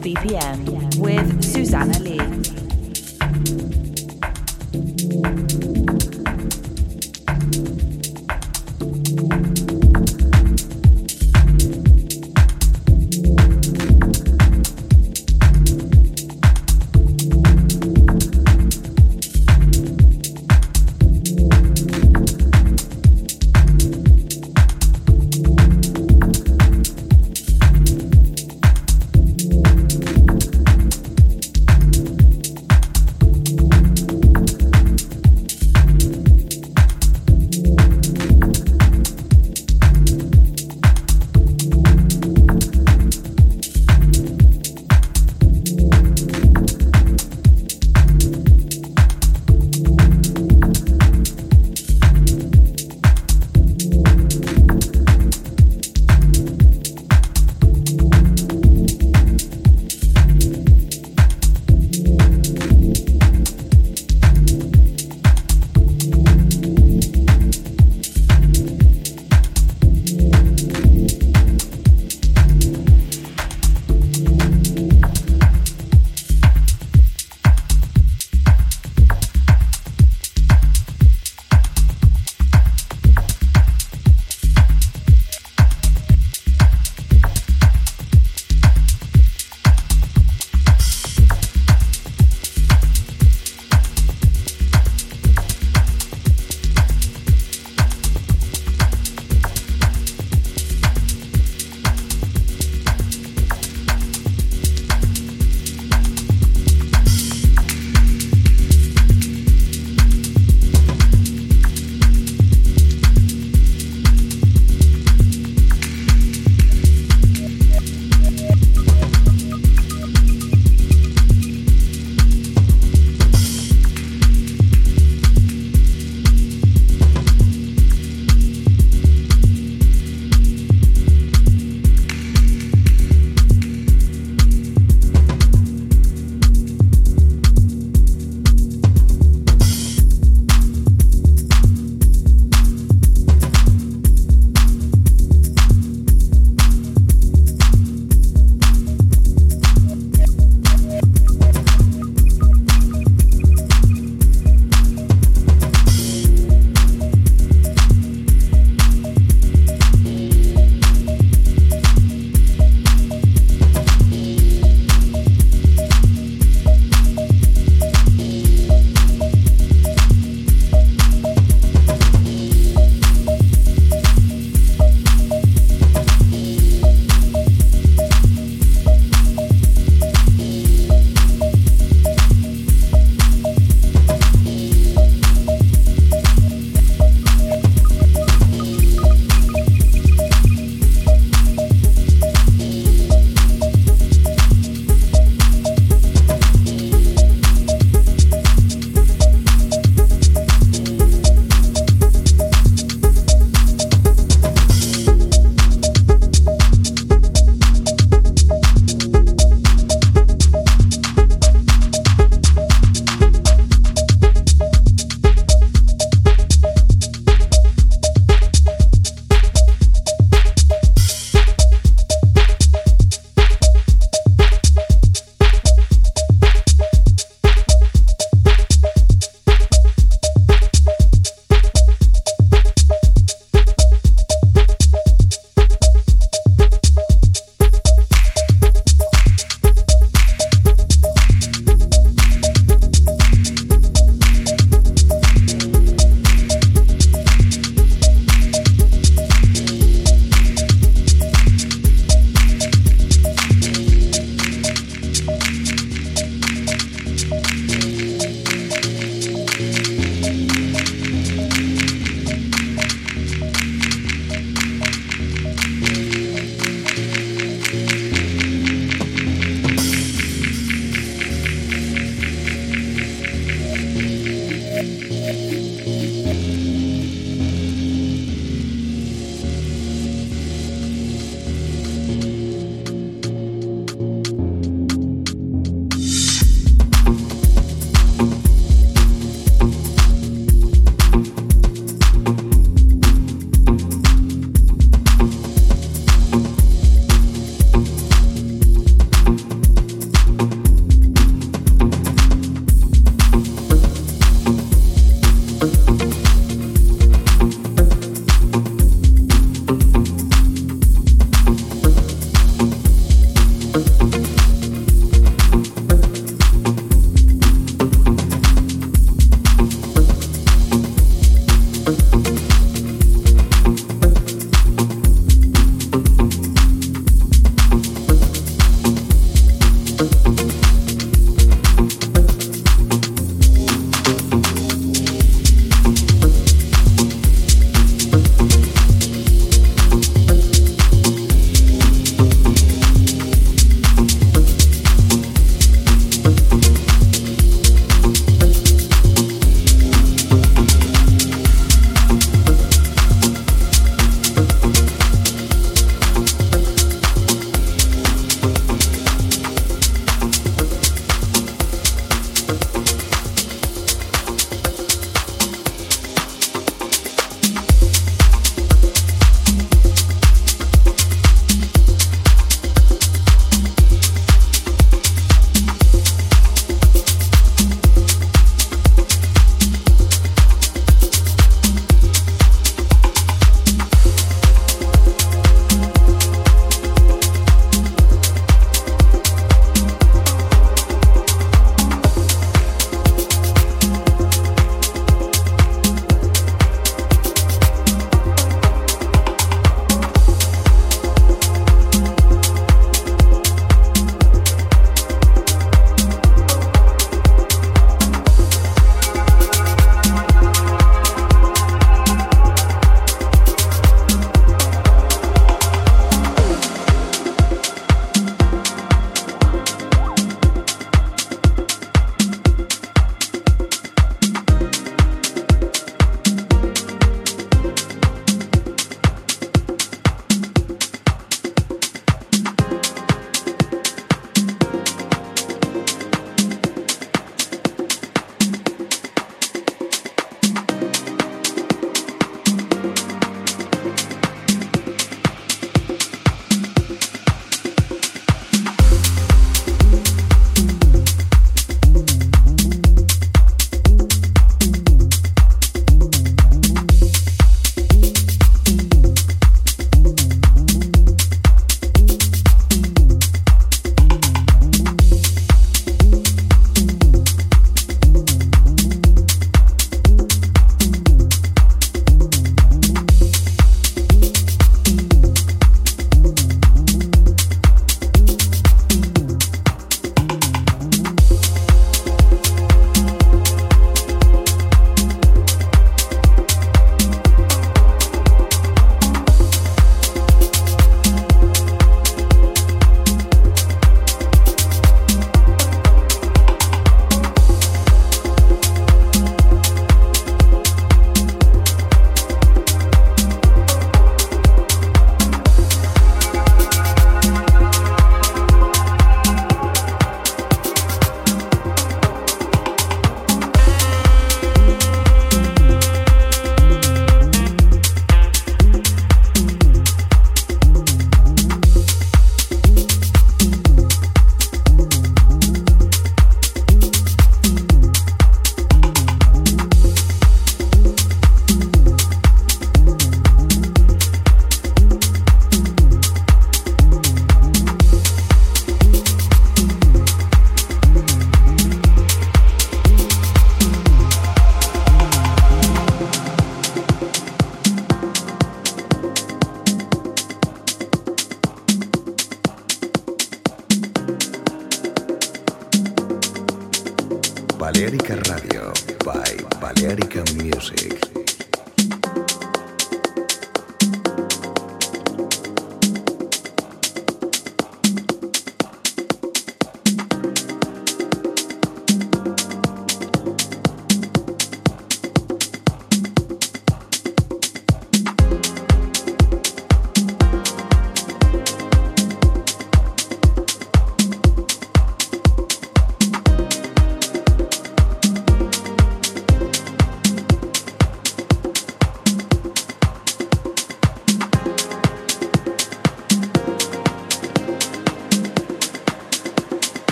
BPM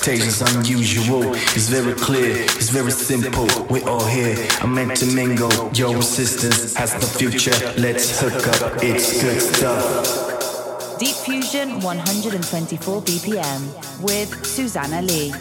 Expectations unusual. It's very clear, it's very simple. We're all here, I'm meant to mingle. Your assistance has the future. Let's hook up, it's good stuff. Deep Fusion 124 BPM with Susanna Lee.